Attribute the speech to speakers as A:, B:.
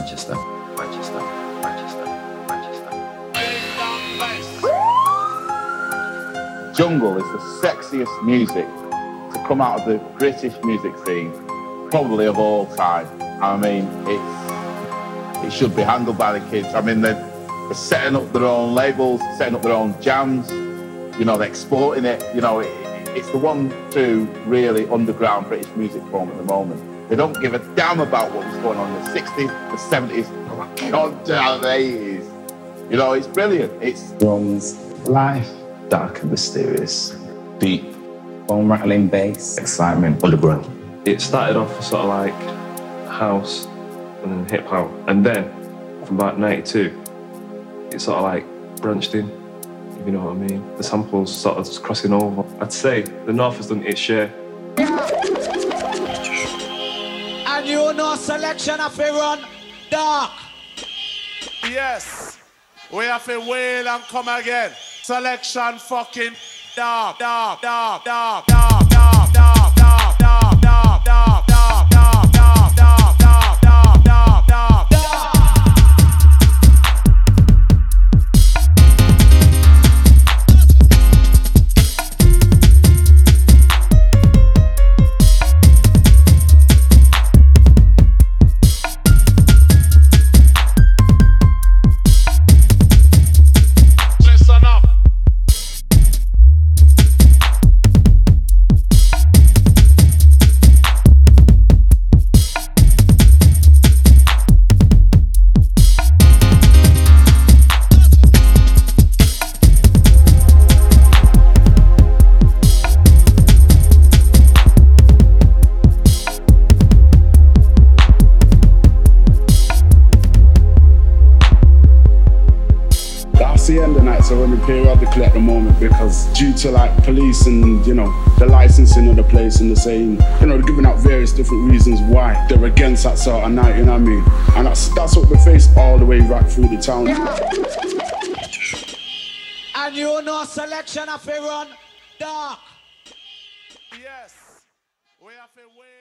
A: Manchester, Manchester, Manchester, Manchester.
B: Jungle is the sexiest music to come out of the British music scene, probably of all time. I mean, it's it should be handled by the kids. I mean, they're, they're setting up their own labels, setting up their own jams. You know, they're exporting it. You know, it, it's the one true, really underground British music form at the moment. They don't give a damn about what was going on in the 60s, the 70s, God damn the 80s. You know, it's brilliant. It's
C: drums, life, dark and mysterious,
D: deep,
C: bone rattling bass,
D: excitement, underground.
E: It started off sort of like house and then hip hop, and then from about 92, it sort of like branched in, if you know what I mean. The samples sort of just crossing over. I'd say the North has done its share.
F: And you know selection of a run dark.
G: Yes. We have to wail and come again. Selection fucking dark, dark, dark, dark, dark, dark, dark.
H: Nights are running periodically at the moment because due to like police and you know the licensing of the place and the saying you know they're giving out various different reasons why they're against that sort of night, you know what I mean? And that's that's what we face all the way right through the town.
F: And you know selection of a run dark.
G: Yes. We have to wail